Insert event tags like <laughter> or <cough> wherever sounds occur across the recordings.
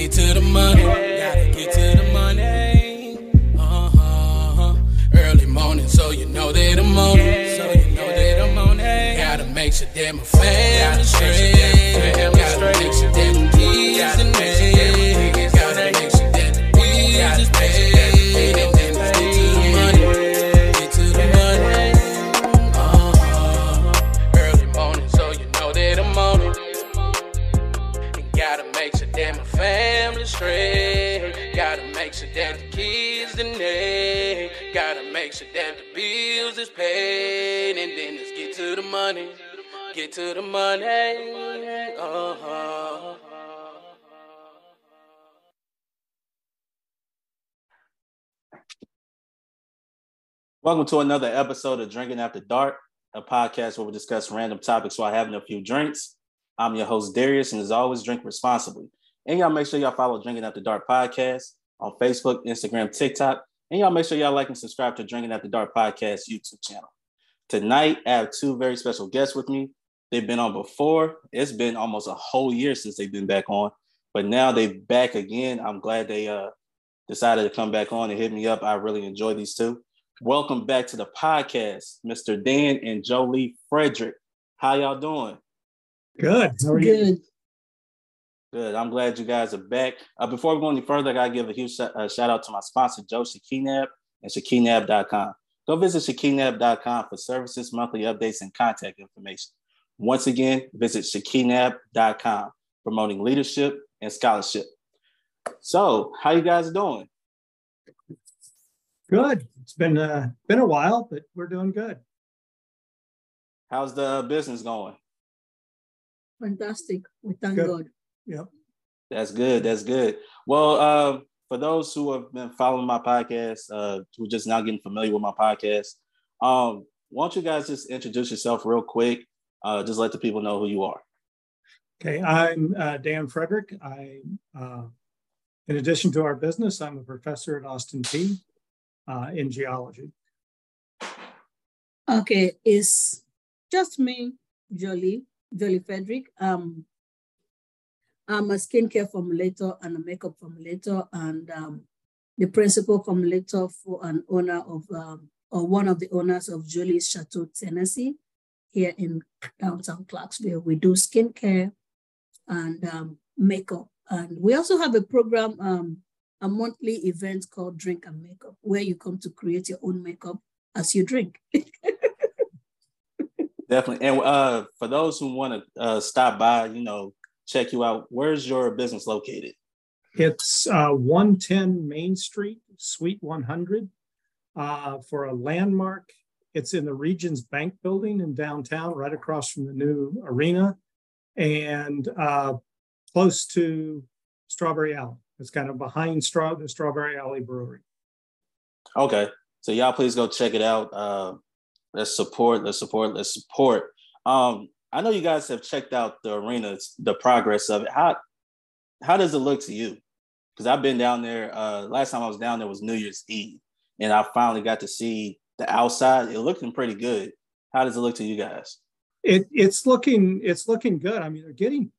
get to the money. Gotta get to the money. Uh-huh. Early morning, so you know that I'm on it. So you know that I'm on it. Gotta make sure that my family straight. The bills is paid. And then let's get to the money. Get to the money. Uh-huh. Welcome to another episode of Drinking After Dark, a podcast where we discuss random topics while having a few drinks. I'm your host, Darius, and as always, drink responsibly. And y'all make sure y'all follow Drinking After Dark podcast on Facebook, Instagram, TikTok. And y'all make sure y'all like and subscribe to Drinking After Dark podcast YouTube channel. Tonight, I have two very special guests with me. They've been on before. It's been almost a whole year since they've been back on, but now they're back again. I'm glad they uh, decided to come back on and hit me up. I really enjoy these two. Welcome back to the podcast, Mr. Dan and Jolie Frederick. How y'all doing? Good. How are you? Good. Good. I'm glad you guys are back. Uh, before we go any further, I gotta give a huge sh- uh, shout out to my sponsor, Joe Shakinab and Shakinab.com. Go visit Shakinab.com for services, monthly updates, and contact information. Once again, visit Shakinab.com, promoting leadership and scholarship. So, how you guys doing? Good. It's been uh, been a while, but we're doing good. How's the business going? Fantastic. We thank Good. God. Yep. That's good. That's good. Well, uh, for those who have been following my podcast, uh, who just now getting familiar with my podcast, um, why don't you guys just introduce yourself real quick? Uh, just let the people know who you are. Okay. I'm uh, Dan Frederick. I, uh, in addition to our business, I'm a professor at Austin Peay uh, in geology. Okay, it's just me, Jolie, Jolie Frederick. Um, I'm a skincare formulator and a makeup formulator, and um, the principal formulator for an owner of, um, or one of the owners of Jolie's Chateau, Tennessee, here in downtown Clarksville. We do skincare and um, makeup, and we also have a program, um, a monthly event called Drink and Makeup, where you come to create your own makeup as you drink. <laughs> Definitely. And uh, for those who want to uh, stop by, you know, check you out, where's your business located? It's uh, 110 Main Street, Suite 100. Uh, for a landmark, it's in the Regions Bank building in downtown, right across from the new arena, and uh, close to Strawberry Alley. It's kind of behind Straw the Strawberry Alley Brewery. Okay. So y'all please go check it out. Uh, let's support, let's support, let's support. Um, I know you guys have checked out the arenas, the progress of it. How how does it look to you? Because I've been down there. Uh, last time I was down there was New Year's Eve, and I finally got to see the outside. It looking pretty good. How does it look to you guys? It it's looking it's looking good. I mean, they're getting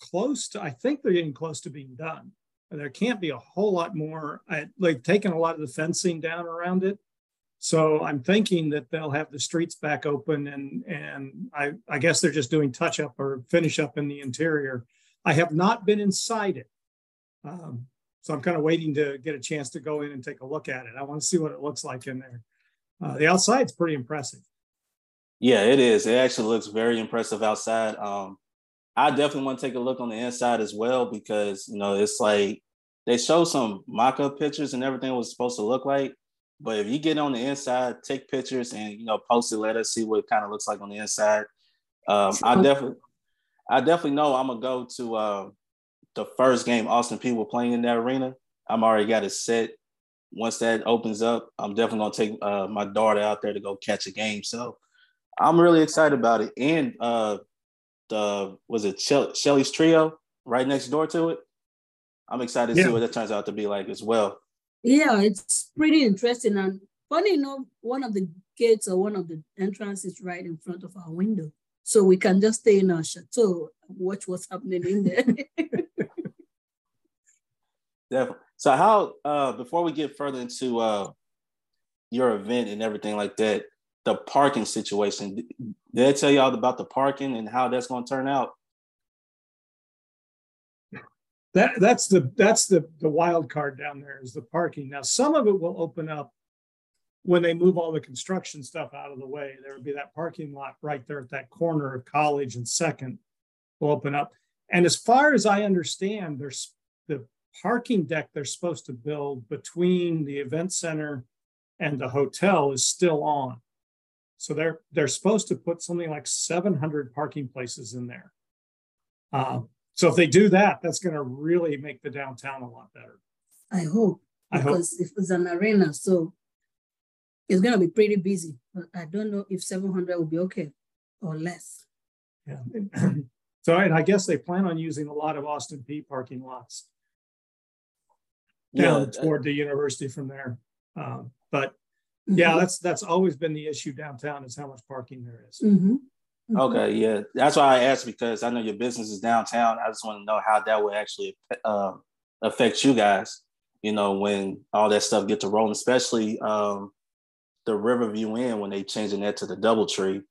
close to. I think they're getting close to being done. There can't be a whole lot more. I, like taking a lot of the fencing down around it. So I'm thinking that they'll have the streets back open, and and I I guess they're just doing touch up or finish up in the interior. I have not been inside it, um, so I'm kind of waiting to get a chance to go in and take a look at it. I want to see what it looks like in there. Uh, the outside's pretty impressive. Yeah, it is. It actually looks very impressive outside. Um, I definitely want to take a look on the inside as well because you know it's like they show some mock-up pictures and everything was supposed to look like. But if you get on the inside, take pictures and you know post it, let us see what it kind of looks like on the inside. Um, I definitely, I definitely know I'm gonna go to uh, the first game Austin Peay will playing in that arena. I'm already got it set. Once that opens up, I'm definitely gonna take uh, my daughter out there to go catch a game. So I'm really excited about it. And uh, the was it Shell- Shelly's Trio right next door to it. I'm excited to Yeah. see what that turns out to be like as well. Yeah, it's pretty interesting. And funny enough, one of the gates or one of the entrances right in front of our window. So we can just stay in our chateau and watch what's happening in there. <laughs> Definitely. So how uh before we get further into uh your event and everything like that, the parking situation, did I tell y'all about the parking and how that's gonna turn out? That that's the that's the the wild card down there is the parking. Now some of it will open up when they move all the construction stuff out of the way. There will be that parking lot right there at that corner of College and Second will open up. And as far as I understand, there's the parking deck they're supposed to build between the event center and the hotel is still on. So they're they're supposed to put something like 700 parking places in there. Um, so if they do that, that's going to really make the downtown a lot better. I hope I hope. because if it's an arena, so it's going to be pretty busy. But I don't know if 700 will be okay or less. Yeah. <clears throat> so and I guess they plan on using a lot of Austin Peay parking lots down Yeah, toward the university from there. Um, but yeah, Mhm. that's that's always been the issue downtown is how much parking there is. Mhm. Mhm. Okay, yeah, that's why I asked because I know your business is downtown. I just want to know how that would actually uh, affect you guys. You know, when all that stuff gets to rolling, especially um, the Riverview Inn when they changing that to the DoubleTree,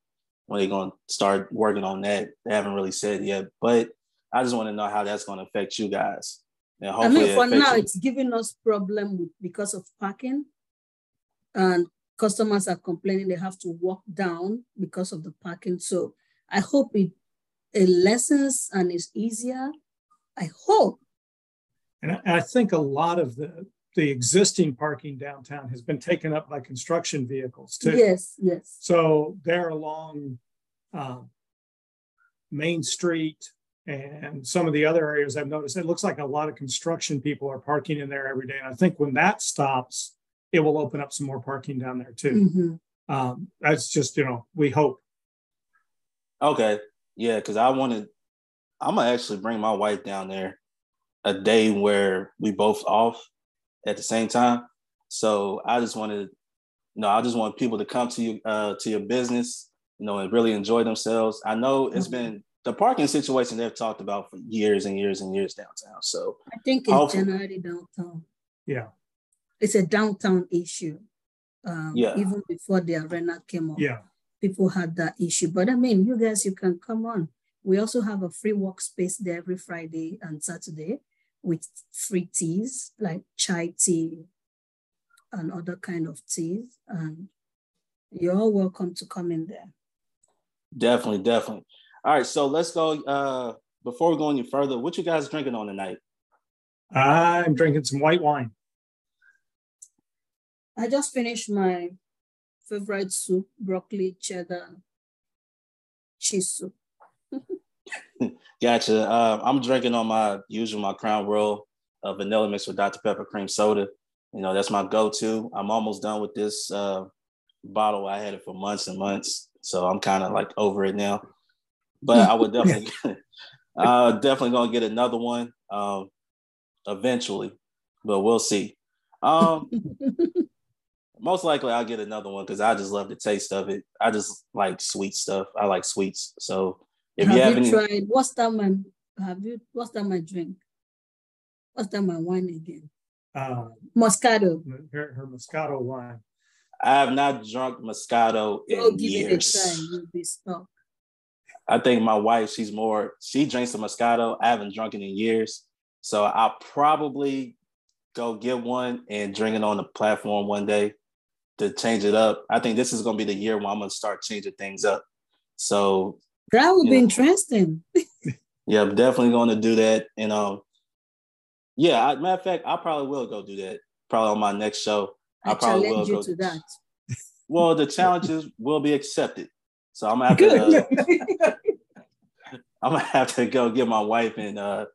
when they're going to start working on that. They haven't really said yet, but I just want to know how that's going to affect you guys. And I mean, for now, you. it's giving us problem with, because of parking. And customers are complaining they have to walk down because of the parking. So I hope it, it lessens and is easier. I hope. And I, think a lot of the the existing parking downtown has been taken up by construction vehicles too. Yes, yes. So they're along um, Main Street and some of the other areas I've noticed. It looks like a lot of construction people are parking in there every day. And I think when that stops, it will open up some more parking down there too. Mhm. Um, that's just, you know, we hope. Okay. Yeah, because I wanted I'm gonna actually bring my wife down there a day where we both off at the same time. So I just wanted, you know, I just want people to come to you uh to your business, you know, and really enjoy themselves. I know it's Mhm. been the parking situation they've talked about for years and years and years downtown. So I think it's Hopefully. generally downtown. Yeah. It's a downtown issue. Um, Yeah. Even before the arena came up. Yeah. people had that issue. But I mean, you guys, you can come on. We also have a free workspace there every Friday and Saturday with free teas like chai tea and other kind of teas. And you're all welcome to come in there. definitely, definitely. All right, so let's go. Uh before we go any further, what you guys drinking on tonight? I'm drinking some white wine. I just finished my favorite soup, broccoli cheddar cheese soup. <laughs> Gotcha. Uh, I'm drinking on my usual my Crown Royal uh, vanilla mixed with Dr Pepper cream soda. You know that's my go-to. I'm almost done with this uh, bottle. I had it for months and months, so I'm kind of like over it now. But I would <laughs> definitely, <laughs> uh, definitely gonna get another one um, eventually, but we'll see. Um, most likely I'll get another one because I just love the taste of it. I just like sweet stuff. I like sweets. So if have you have you any, tried what's that my have you what's that my drink? What's that my wine again? Uh, Moscato. her, her Moscato wine. I have not drunk Moscato in Go give it a years. try. You'll be stuck. I think my wife, she's more, she drinks the Moscato. I haven't drunk it in years. So I'll probably go get one and drink it on the platform one day to change it up. I think this is going to be the year where I'm going to start changing things up. So That would be Yeah. interesting. <laughs> yeah, I'm definitely going to do that. And um, yeah, I, matter of fact, I probably will go do that. Probably on my next show. I I probably challenge will you go- to that. <laughs> Well, the challenges will be accepted. So I'm gonna have to. Uh, <laughs> I'm gonna have to go get my wife and uh,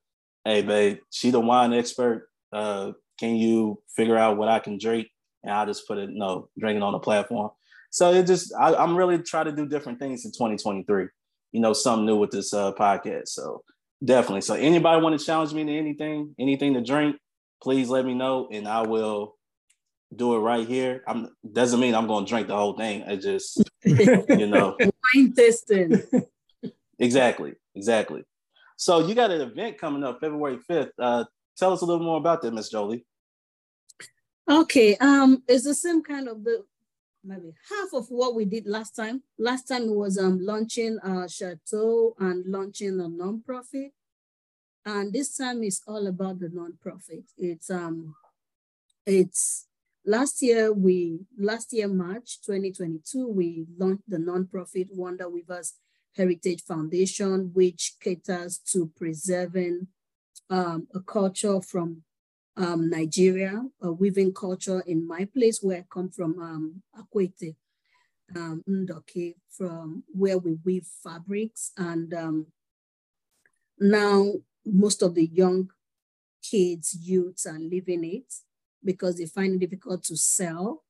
hey, babe, she the wine expert. Uh, can you figure out what I can drink? And I'll just put it, you no, drinking on the platform. So it just, I, I'm really trying to do different things in 2023. You know, something new with this uh, podcast. So definitely. So anybody want to challenge me to anything, anything to drink, please let me know, and I will do it right here. I'm doesn't mean I'm going to drink the whole thing. I just, you know. <laughs> Wine tasting. Exactly, exactly. So you got an event coming up February 5th. Uh, tell us a little more about that, Miss Jolie. Okay, um, it's the same kind of the maybe half of what we did last time. Last time was um launching a chateau and launching a nonprofit, and this time is all about the nonprofit. It's um, it's last year we last year March 2022 we launched the nonprofit Wonder Weavers Heritage Foundation, which caters to preserving um, a culture from um, Nigeria, a weaving culture in my place where I come from, um, Akwete, um, from where we weave fabrics. And um, now most of the young kids, youths are living it because they find it difficult to sell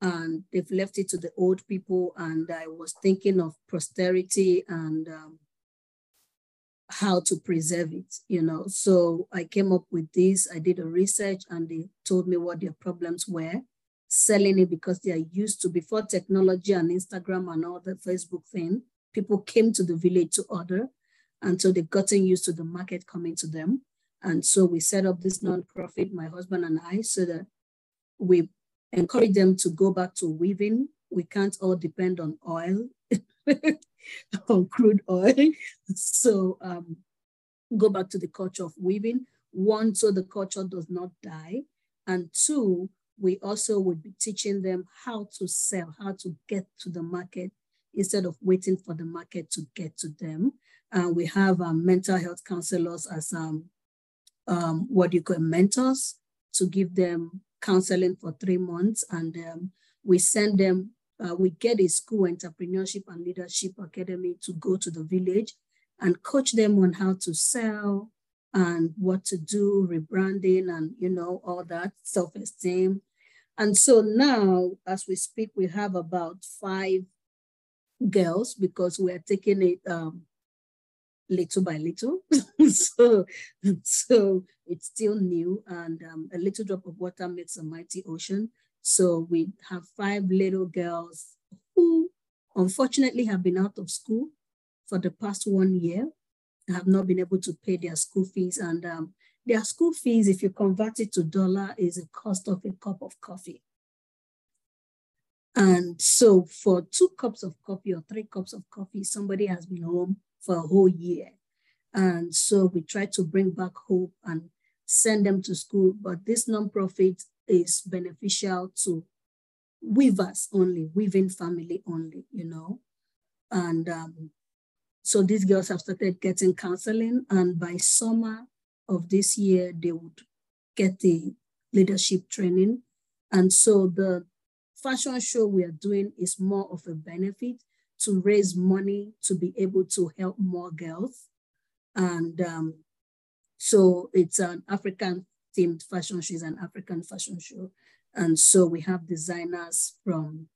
and they've left it to the old people. And I was thinking of posterity and um, how to preserve it, you know. So I came up with this. I did a research and they told me what their problems were selling it because they are used to before technology and Instagram and all the Facebook thing. People came to the village to order until they've gotten used to the market coming to them. And so we set up this nonprofit, my husband and I, so that we encourage them to go back to weaving. We can't all depend on oil, <laughs> on crude oil. So um, go back to the culture of weaving. One, so the culture does not die. And two, we also would be teaching them how to sell, how to get to the market instead of waiting for the market to get to them. And we have um, mental health counselors as um, um, what you call mentors to give them counseling for three months. And um, we send them, uh, we get a school entrepreneurship and leadership academy to go to the village and coach them on how to sell and what to do, rebranding and, you know, all that self-esteem. And so now, as we speak, we have about five girls because we are taking it um, little by little. <laughs> so, so it's still new and um, a little drop of water makes a mighty ocean. So we have five little girls who unfortunately have been out of school for the past one year, have not been able to pay their school fees. And um, their school fees, if you convert it to dollar, is a cost of a cup of coffee. And so for two cups of coffee or three cups of coffee, somebody has been home for a whole year. And so we try to bring back hope and send them to school. But this nonprofit is beneficial to weavers only, weaving family only, you know. And um, so these girls have started getting counseling, and by summer of this year, they would get the leadership training. And so the fashion show we are doing is more of a benefit to raise money to be able to help more girls. And um, so it's an African themed fashion show, it's an African fashion show. And so we have designers from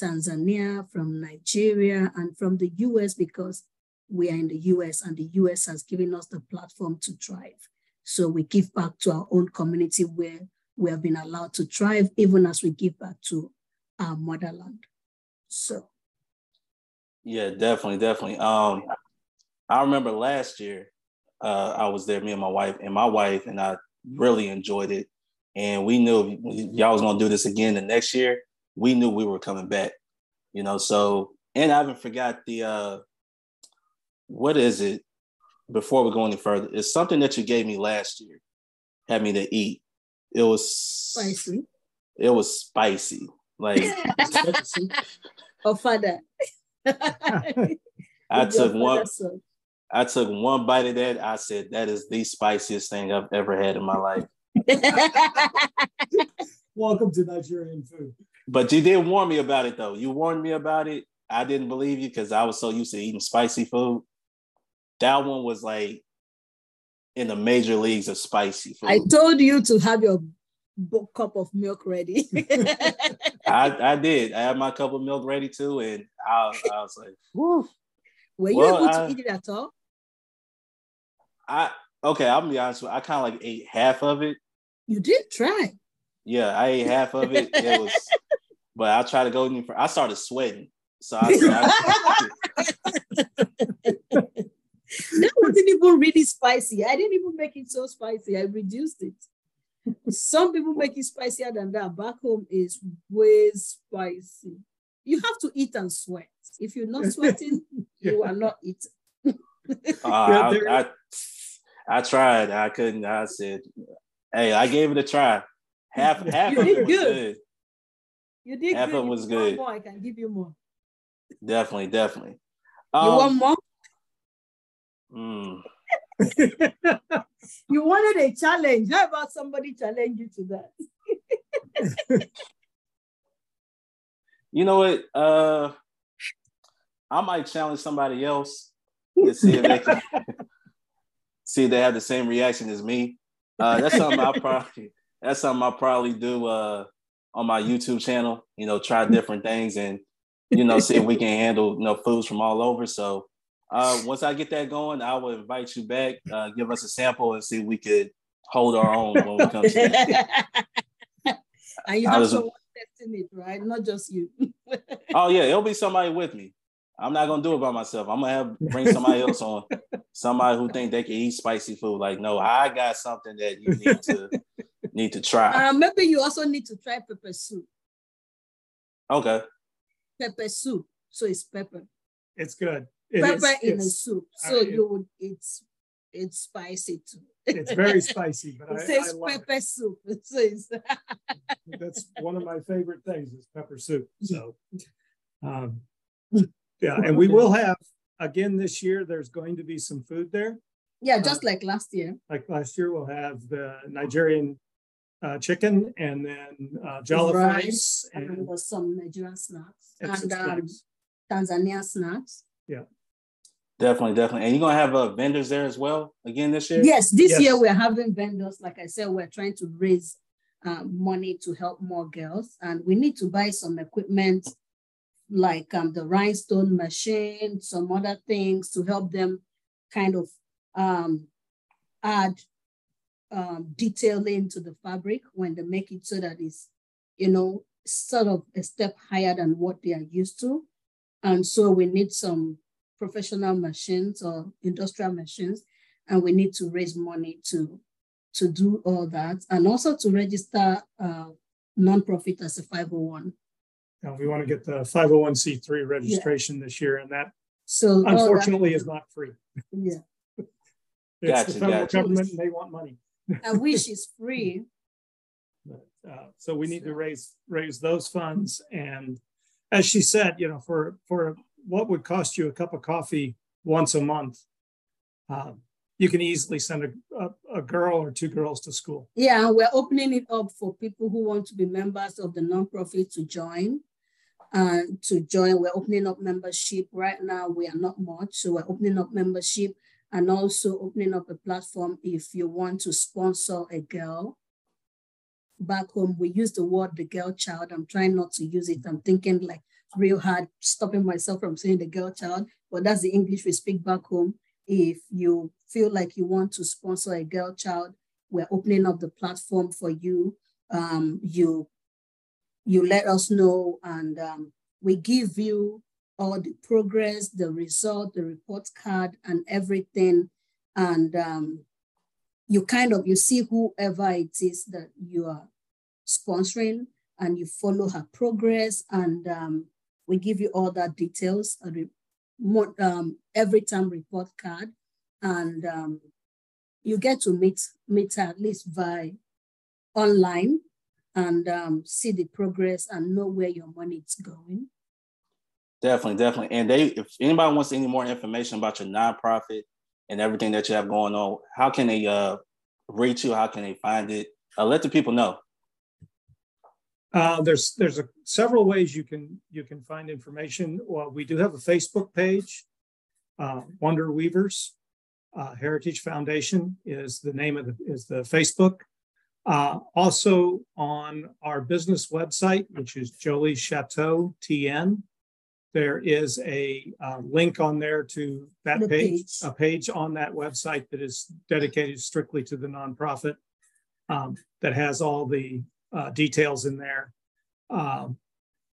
Tanzania, from Nigeria, and from the US because we are in the US and the US has given us the platform to thrive. So we give back to our own community where we have been allowed to thrive, even as we give back to our motherland. So yeah, definitely, definitely. Um, I remember last year, uh, I was there, me and my wife, and my wife and I really enjoyed it. And we knew y'all was gonna do this again the next year. We knew we were coming back, you know. So, and I haven't forgot the uh, what is it? Before we go any further, it's something that you gave me last year, had me to eat. It was spicy. It was spicy, like. <laughs> oh, father. <laughs> I took one. I took one bite of that. I said that is the spiciest thing I've ever had in my life. <laughs> Welcome to Nigerian food. But you did warn me about it though. You warned me about it. I didn't believe you because I was so used to eating spicy food. That one was like in the major leagues of spicy food. I told you to have your cup of milk ready. <laughs> I, I did. I had my cup of milk ready too, and I, I was like, Whew. Were you well, able to I, eat it at all? I okay, I'll be honest with you. I kind of like ate half of it. You did try. Yeah, I ate half of it. It was, <laughs> but I tried to go in for. I started sweating, so I. <laughs> I <laughs> that something even really spicy. I didn't even make it so spicy. I reduced it. Some people make it spicier than that. Back home is way spicy. You have to eat and sweat. If you're not sweating, yeah. you are not eating. <laughs> uh, I, I, I, tried. I couldn't. I said, "Hey, I gave it a try. Half <laughs> half of it was good. good. You did half good. of it was good. More, I can give you more. Definitely, definitely. Um, you want more? Mm. <laughs> you wanted a challenge. How about somebody challenge you to that? you know what? Uh, I might challenge somebody else to see if they can <laughs> see if they have the same reaction as me. Uh, that's something I <laughs> probably that's something I probably do uh, on my YouTube channel. You know, try different things and you know see if we can handle you know foods from all over. So uh, once I get that going, I will invite you back, uh, give us a sample, and see if we could hold our own when we come to that. <laughs> and you have someone testing it, right? Not just you. oh yeah, it'll be somebody with me. I'm not gonna do it by myself. I'm gonna have bring somebody else on, <laughs> somebody who think they can eat spicy food. Like, no, I got something that you need to <laughs> need to try. Uh, maybe you also need to try pepper soup. Okay. Pepper soup. So it's pepper. It's good it pepper is, in the soup. So I, you would it's it's spicy too. It's very <laughs> spicy, but it I, says I pepper it. soup. It says that's one of my favorite things is pepper soup. So um, yeah, and we will have again this year. There's going to be some food there. Yeah, just uh, like last year. Like last year, we'll have the Nigerian uh, chicken and then uh, jollof rice, rice and, and some Nigerian snacks and um, Tanzania snacks. Yeah. Definitely, definitely. And you're gonna have uh, vendors there as well again this year? Yes, this yes. year we're having vendors. Like I said, we're trying to raise uh, money to help more girls, and we need to buy some equipment like um, the rhinestone machine, some other things to help them kind of um, add um, detailing to the fabric when they make it so that it's, you know, sort of a step higher than what they are used to. And so we need some professional machines or industrial machines, and we need to raise money to, to do all that, and also to register uh, nonprofit as a 501. And we want to get the 501c3 registration yeah. this year, and that so unfortunately that, is not free. Yeah. <laughs> it's gotcha, the federal gotcha. government and they want money. I wish it's free. <laughs> But, uh, so we need so. to raise raise those funds, and as she said, you know, for for what would cost you a cup of coffee once a month, um, you can easily send a, a, a, girl or two girls to school. Yeah, we're opening it up for people who want to be members of the nonprofit to join. Uh, to join, we're opening up membership. Right now, we are not much, so we're opening up membership and also opening up a platform if you want to sponsor a girl. Back home, we use the word the girl child. I'm trying not to use it. I'm thinking like real hard stopping myself from saying the girl child, but that's the English we speak back home. If you feel like you want to sponsor a girl child, we're opening up the platform for you. Um, you you let us know, and um, we give you all the progress, the result, the report card, and everything. And um, you kind of you see whoever it is that you are sponsoring, and you follow her progress, and um, we give you all that details, um, every time report card, and um, you get to meet meet her at least by online and um, see the progress and know where your money is going. Definitely, definitely. And they, if anybody wants any more information about your nonprofit and everything that you have going on, how can they uh, reach you? How can they find it? Uh, let the people know. Uh, there's there's a, several ways you can you can find information. Well, we do have a Facebook page, uh, Wonder Weavers uh, Heritage Foundation is the name of the is the Facebook. Uh, also on our business website, which is Jolie Chateau TN, there is a uh, link on there to that page, page, a page on that website that is dedicated strictly to the nonprofit um, that has all the uh, details in there. Um,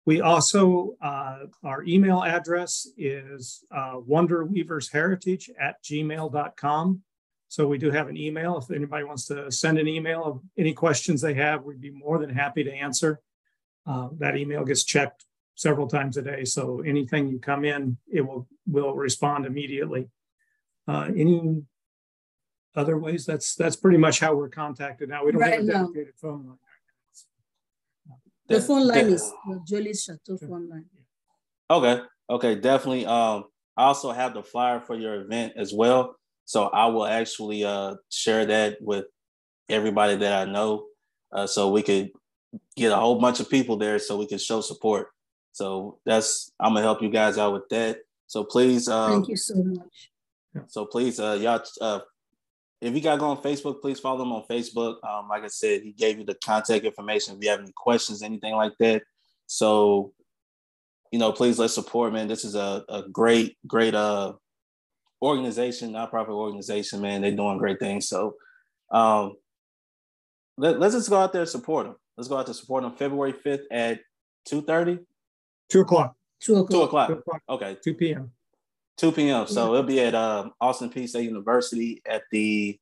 We also, uh, our email address is uh, wonderweaversheritage at gmail.com. So we do have an email. If anybody wants to send an email of any questions they have, we'd be more than happy to answer. Uh, that email gets checked several times a day. So anything you come in, it will will respond immediately. Uh, any other ways? That's that's pretty much how we're contacted now. We don't Right have a now. dedicated phone line. The De- phone line de- is the Jolie's Chateau phone line. Okay. Okay. Definitely. Um, I also have the flyer for your event as well. So I will actually uh share that with everybody that I know. Uh, so we could get a whole bunch of people there so we can show support. So that's I'm gonna help you guys out with that. So please um Thank you so much. so please uh y'all uh if you gotta go on Facebook, please follow him on Facebook. Um, like I said, he gave you the contact information if you have any questions, anything like that. So you know, please let's support, man. This is a, a great, great uh organization, nonprofit organization, man. They're doing great things. So um let, let's just go out there and support them. Let's go out to support them February 5th at 2:30, Two o'clock, Two 2 o'clock. o'clock. two o'clock, Okay, two p.m. 2 p.m. So it'll be at um Austin Peay State University at the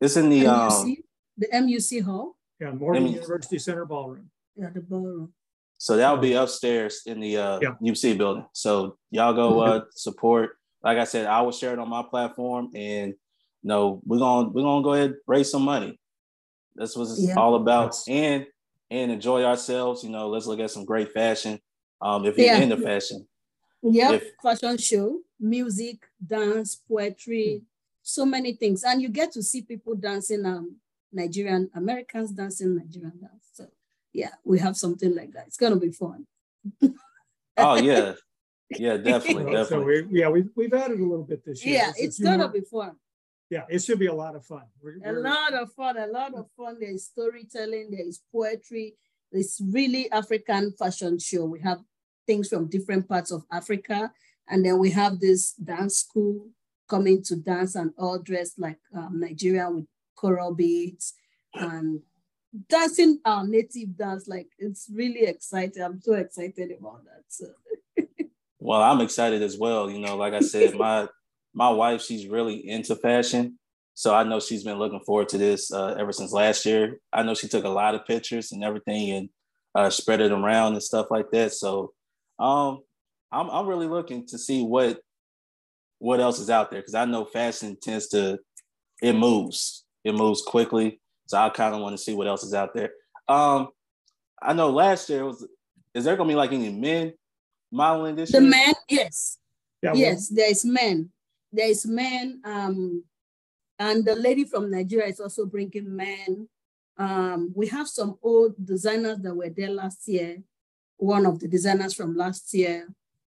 it's in the um MUC, the MUC hall, Yeah, Morgan me- University Center Ballroom. yeah, the ballroom. So that'll be upstairs in the uh, Yeah. UC building. So y'all go uh, support. Like I said, I will share it on my platform, and you know we're gonna we're gonna go ahead and raise some money. That's what it's Yeah. all about, and and enjoy ourselves. You know, let's look at some great fashion. Um, if you're Yeah. into fashion, yeah, If- fashion show, music, dance, poetry, so many things. And you get to see people dancing, um, Nigerian Americans dancing Nigerian dance. So yeah, we have something like that. It's gonna be fun. oh yeah, <laughs> yeah, definitely, <laughs> So we, yeah, we, we've added a little bit this year. Yeah, There's it's gonna be fun. Yeah, it should be a lot of fun. We're- A we're- lot of fun, a lot of fun. There is storytelling, there is poetry. It's really African fashion show. We have things from different parts of Africa. And then we have this dance school coming to dance and all dressed like um, Nigerian with coral beads and dancing our native dance. Like it's really exciting. I'm so excited about that. So Well, I'm excited as well. You know, like I said, <laughs> my my wife, she's really into fashion. So I know she's been looking forward to this uh, ever since last year. I know she took a lot of pictures and everything and uh, spread it around and stuff like that. So um, I'm I'm really looking to see what what else is out there because I know fashion tends to it moves, it moves quickly. So I kind of want to see what else is out there. Um, I know last year was. Is there gonna be like any men modeling this the year? men, yes, yeah, well, yes, there is men. There is men. Um, and the lady from Nigeria is also bringing men. Um, we have some old designers that were there last year. One of the designers from last year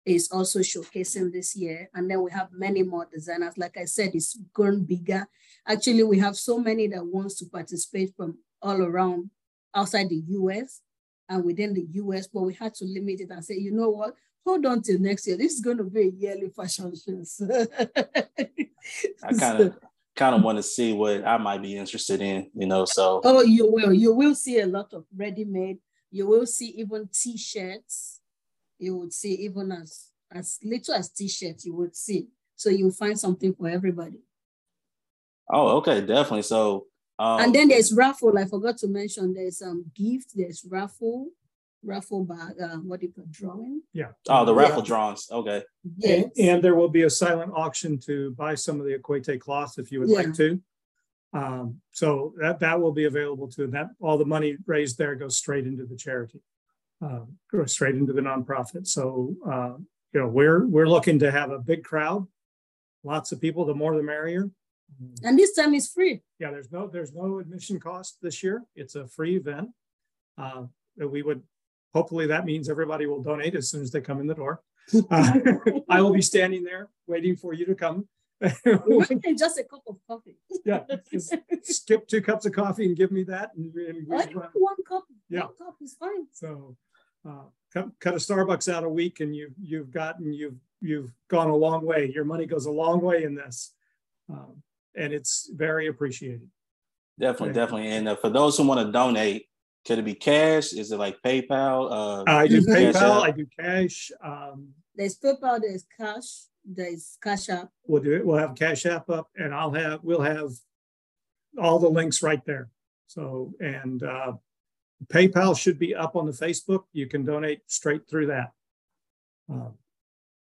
is also showcasing this year. And then we have many more designers. Like I said, it's grown bigger. Actually, we have so many that wants to participate from all around outside the US and within the US, but we had to limit it and say, you know what? Hold on till next year. This is going to be a yearly fashion show. <laughs> I kind of kind of want to see what I might be interested in, you know. So Oh, you will. You will see a lot of ready-made. You will see even t-shirts. You would see even as as little as t-shirts. You would see. So you'll find something for everybody. oh, okay, definitely. So um, and then there's raffle. I forgot to mention. There's um gift. There's raffle, raffle bag. Uh, what do you call drawing? yeah. oh, the Yeah. raffle drawings. Okay, Yes. And, and there will be a silent auction to buy some of the Akwete cloth if you would Yeah. like to. Um, so that, that will be available to that. All the money raised there goes straight into the charity, um, goes straight into the nonprofit. So, uh, you know, we're, we're looking to have a big crowd, lots of people, the more the merrier. And this time is free. Yeah, there's no, there's no admission cost this year. It's a free event. Uh, we would, hopefully that means everybody will donate as soon as they come in the door. Uh, <laughs> I will be standing there waiting for you to come. <laughs> Just a cup of coffee. yeah, skip two cups of coffee and give me that. And, and one cup. Yeah. One cup is fine. So uh, cut, cut a Starbucks out a week and you, you've gotten, you've, you've gone a long way. Your money goes a long way in this. Um, and it's very appreciated. definitely, Okay. definitely. And uh, for those who want to donate, could it be cash? Is it like PayPal? Uh, I do PayPal. I do cash. Um, there's PayPal. There's cash. There's Cash App. We'll do it. We'll have Cash App up, and I'll have we'll have all the links right there. So and uh, PayPal should be up on the Facebook. You can donate straight through that. Uh,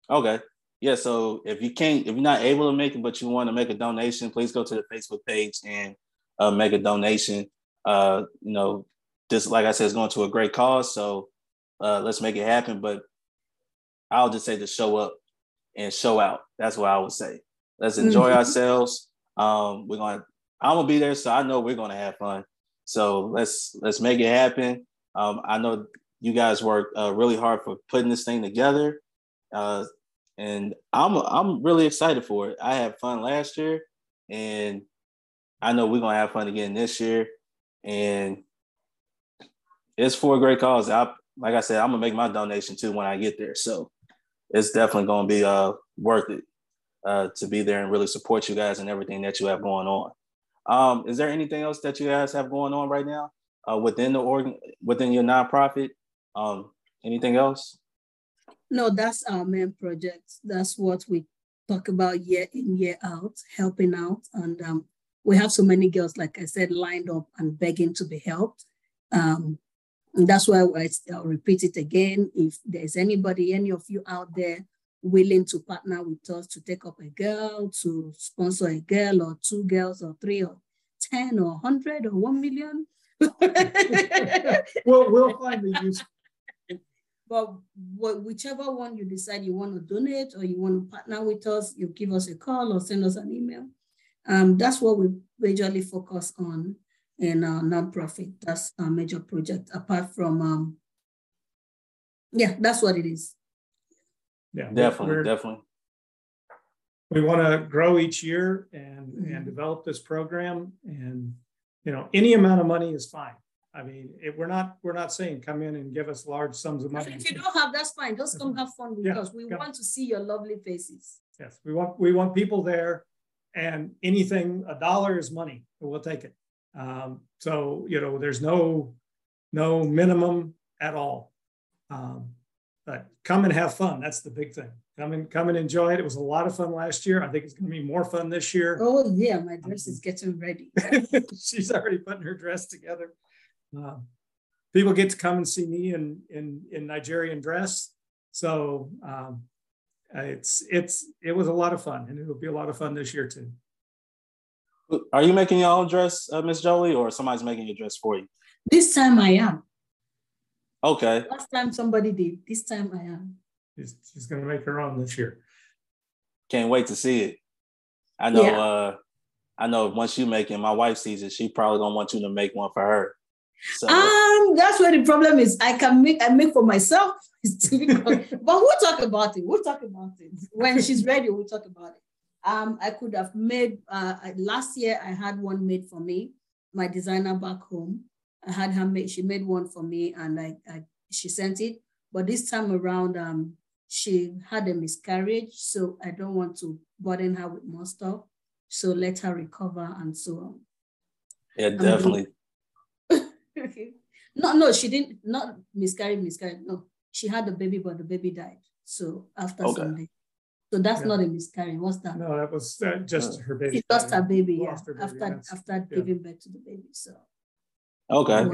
okay. Yeah. So if you can't, if you're not able to make it, but you want to make a donation, please go to the Facebook page and uh, make a donation. Uh, you know, this, like I said, is going to a great cause. So uh, let's make it happen. But I'll just say to show up and show out. That's what I would say. Let's enjoy mm-hmm. ourselves. Um, we're going. to I'm gonna be there, so I know we're gonna have fun. So let's let's make it happen. Um, I know you guys worked uh, really hard for putting this thing together, uh, and I'm I'm really excited for it. I had fun last year, and I know we're gonna have fun again this year. And it's for a great cause. I like I said, I'm gonna make my donation too when I get there. So it's definitely gonna be uh worth it uh to be there and really support you guys and everything that you have going on. Um, is there anything else that you guys have going on right now uh, within the organ within your nonprofit? Um, anything else? No, that's our main project. That's what we talk about year in year out, helping out, and um, we have so many girls, like I said, lined up and begging to be helped. Um, and that's why I, I'll repeat it again. If there's anybody, any of you out there willing to partner with us to take up a girl, to sponsor a girl or two girls or three or 10 or 100 or 1 million. <laughs> well, we'll find the use. But whichever one you decide you want to donate or you want to partner with us, you give us a call or send us an email. Um, that's what we majorly focus on in our nonprofit. That's our major project, apart from, um, yeah, that's what it is. Yeah, definitely, definitely. We want to grow each year and mm-hmm. and develop this program, and you know, any amount of money is fine. I mean, it, we're not we're not saying come in and give us large sums of money. If you don't have, that's fine. Just come have fun with yeah, us. We want to see your lovely faces. Yes, we want we want people there, and anything a dollar is money. We'll take it. Um, so you know, there's no no minimum at all. Um, but come and have fun. That's the big thing. Come and come and enjoy it. It was a lot of fun last year. I think it's going to be more fun this year. Oh yeah, my dress is getting ready. <laughs> She's already putting her dress together. Uh, people get to come and see me in in in Nigerian dress. So um, it's it's it was a lot of fun, and it'll be a lot of fun this year too. Are you making your own dress, uh, Miss Jolie, or somebody's making your dress for you? This time I am. Okay. Last time somebody did. This time I am. She's, she's going to make her own this year. Can't wait to see it. I know. Yeah. Uh, I know once you make it, my wife sees it, she probably gonna want you to make one for her. So. Um, that's where the problem is. I can make I make for myself. <laughs> It's difficult, but we'll talk about it. We'll talk about it when she's ready. We'll talk about it. Um, I could have made uh, last year. I had one made for me, my designer back home. I had her make, she made one for me and I, I she sent it. But this time around, um, she had a miscarriage. So I don't want to burden her with more stuff. So let her recover and so on. Yeah, definitely. <laughs> no, no, she didn't, not miscarriage, miscarriage. No, she had a baby, but the baby died. So after okay. Sunday. So that's yeah. not a miscarriage. What's that? No, that was uh, just her baby. She lost her baby, yeah, her baby. after after yeah. giving birth to the baby. So Okay.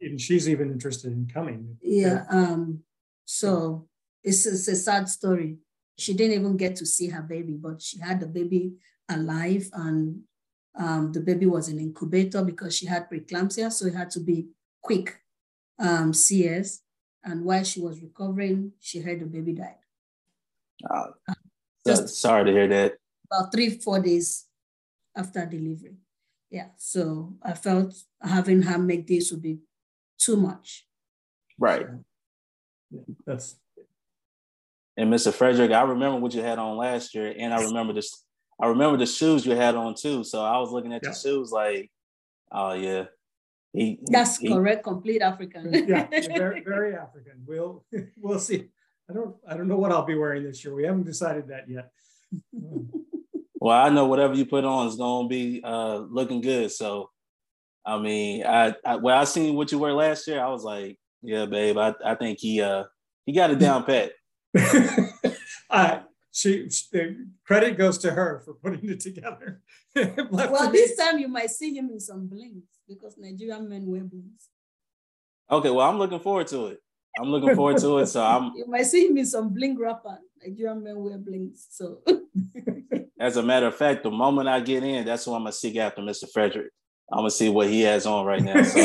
And she's even interested in coming. Yeah. Um, so it's, it's a sad story. She didn't even get to see her baby, but she had the baby alive and um, the baby was in incubator because she had preeclampsia. So it had to be quick um, CS. And while she was recovering, she heard the baby died. Uh, Just sorry to hear that. About three, four days after delivery yeah so i felt having her make this would be too much right that's and mr frederick i remember what you had on last year and i remember this i remember the shoes you had on too. So i was looking at yeah. your shoes like oh yeah. He, that's he, correct complete african. Yeah very, <laughs> very african. We'll <laughs> we'll see. I don't i don't know what i'll be wearing this year. We haven't decided that yet. Well, I know whatever you put on is gonna be uh, looking good. So I mean, I, I when I seen what you were last year, I was like, yeah, babe, I, I think he uh he got it down <laughs> pat. uh, she, she, the credit goes to her for putting it together. <laughs> well, this time you might see him in some blings because Nigerian men wear blings. Okay, well, I'm looking forward to it. I'm looking forward to it. So I'm. <laughs> You might see him in some bling wrapper. Nigerian men wear blings. So. <laughs> As a matter of fact, the moment I get in, that's when I'm gonna seek after Mr. Frederick. I'm gonna see what he has on right now. So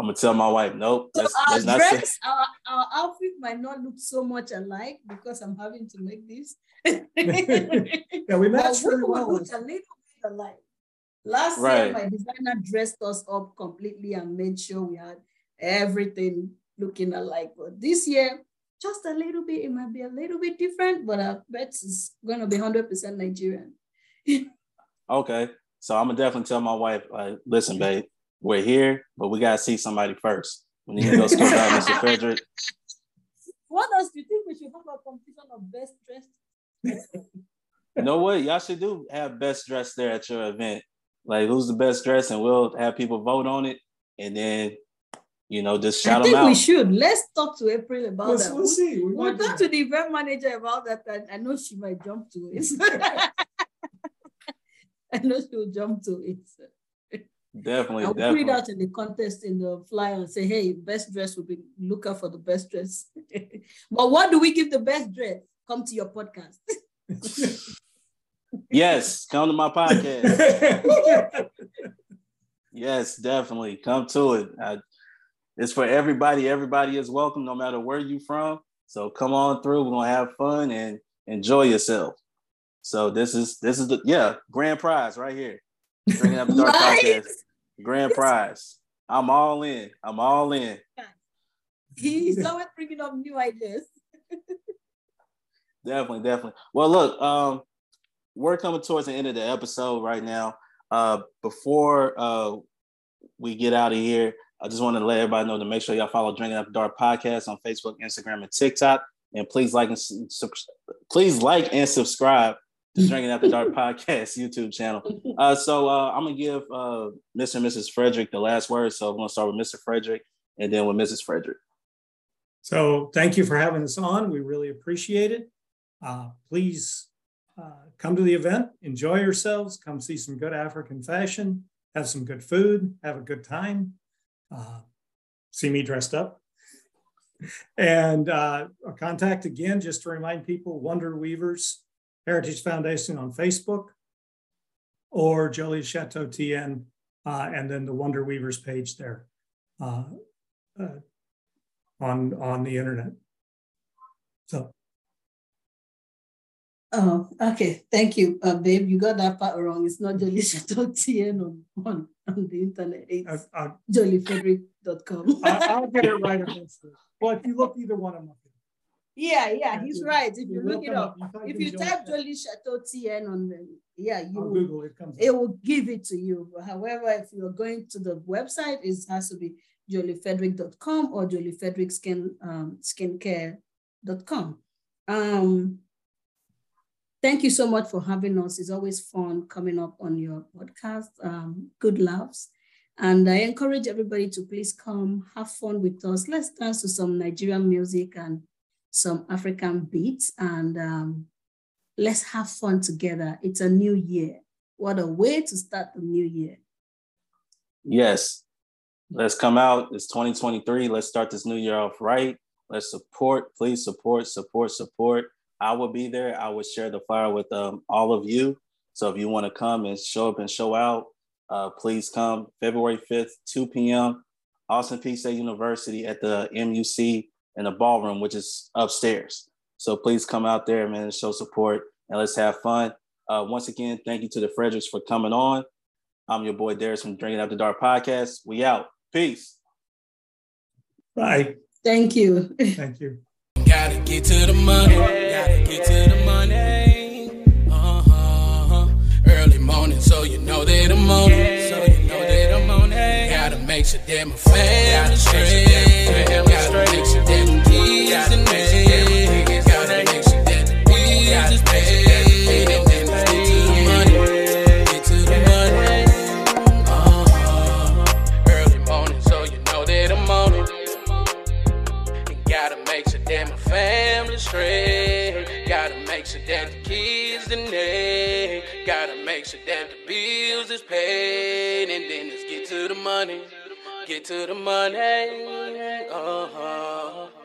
I'm gonna tell my wife, nope. So our dress, our, our outfit might not look so much alike because I'm having to make this. <laughs> yeah, we match very well. Look a little bit alike. Last right. year, my designer dressed us up completely and made sure we had everything looking alike. But this year, just a little bit, it might be a little bit different, but I bet it's going to be 100% Nigerian. <laughs> okay. So I'm going to definitely tell my wife, like, listen, babe, <laughs> we're here, but we got to see somebody first. We need to go scope out Mr. Frederick. What else do you think we should have a competition of best dressed? you know what? Y'all should do have best dressed there at your event. Like who's the best dressed, and we'll have people vote on it, and then you know just shout out. I think out. we should. Let's talk to April about we'll, that. We'll see. We we'll talk to the event manager about that. I know she might jump to it. <laughs> I know she will jump to it. Definitely, I'll definitely. put it out in the contest in the flyer and say, hey, best dress will be look out for the best dress. <laughs> but what do we give the best dress? Come to your podcast. <laughs> yes, come to my podcast. <laughs> yes, definitely. Come to it. I, it's for everybody. Everybody is welcome, no matter where you're from. So come on through. We're gonna have fun and enjoy yourself. So this is this is the yeah grand prize right here. Bringing up the dark right? podcast. Grand prize. I'm all in. I'm all in. He's always bringing up new ideas. <laughs> definitely, definitely. Well, look, um, we're coming towards the end of the episode right now. Uh, before uh, we get out of here, I just want to let everybody know to make sure y'all follow Drinking After Dark podcast on Facebook, Instagram, and TikTok, and please like and su- please like and subscribe to Drinking After Dark podcast YouTube channel. Uh, so uh, I'm gonna give uh, Mr. and Mrs. Frederick the last word. So I'm gonna start with Mr. Frederick and then with Mrs. Frederick. So thank you for having us on. We really appreciate it. Uh, please uh, come to the event, enjoy yourselves, come see some good African fashion, have some good food, have a good time, uh, see me dressed up. And uh, contact again, just to remind people, Wonder Weavers Heritage Foundation on Facebook or Jolie Chateau TN, uh, and then the Wonder Weavers page there uh, uh, on, on the internet. So Oh, okay. Thank you, uh, babe. You got that part wrong. It's not Jolie Chateau TN on, on, on the internet. It's uh, uh, joliefrederick.com. I'll get it right. <laughs> Well, if you look either one of them. Yeah, yeah, he's right. If you look it up, if you type Jolie Chateau TN on the, yeah, you Google it comes. It will give it to you. However, if you're going to the website, it has to be joliefrederick.com or joliefrederickskin um, skincare.com. Um, Thank you so much for having us. It's always fun coming up on your podcast. Um, good laughs. And I encourage everybody to please come have fun with us. Let's dance to some Nigerian music and some African beats and um, let's have fun together. It's a new year. What a way to start the new year. Yes. Let's come out. It's 2023. Let's start this new year off right. Let's support, please support, support, support. I will be there. I will share the flyer with um, all of you. So if you want to come and show up and show out, uh, please come February 5th, 2 p.m., Austin Peay State University at the MUC in the ballroom, which is upstairs. So please come out there, man, and show support and let's have fun. Uh, once again, thank you to the Fredericks for coming on. I'm your boy Darius from Drinking After Dark podcast. We out. Peace. Bye. Thank you. Thank you. Gotta get to the money. Gotta get to the money. Uh-huh. Early morning, so you know that I'm on it sure that my family straight. gotta the money, get to the money. Uh-huh. Early morning, so you know that I'm on it. Gotta make sure that my straight. Gotta make sure that the kids and they. Gotta make sure that the bills is paid and then let's get to the money get to the money. Uh huh.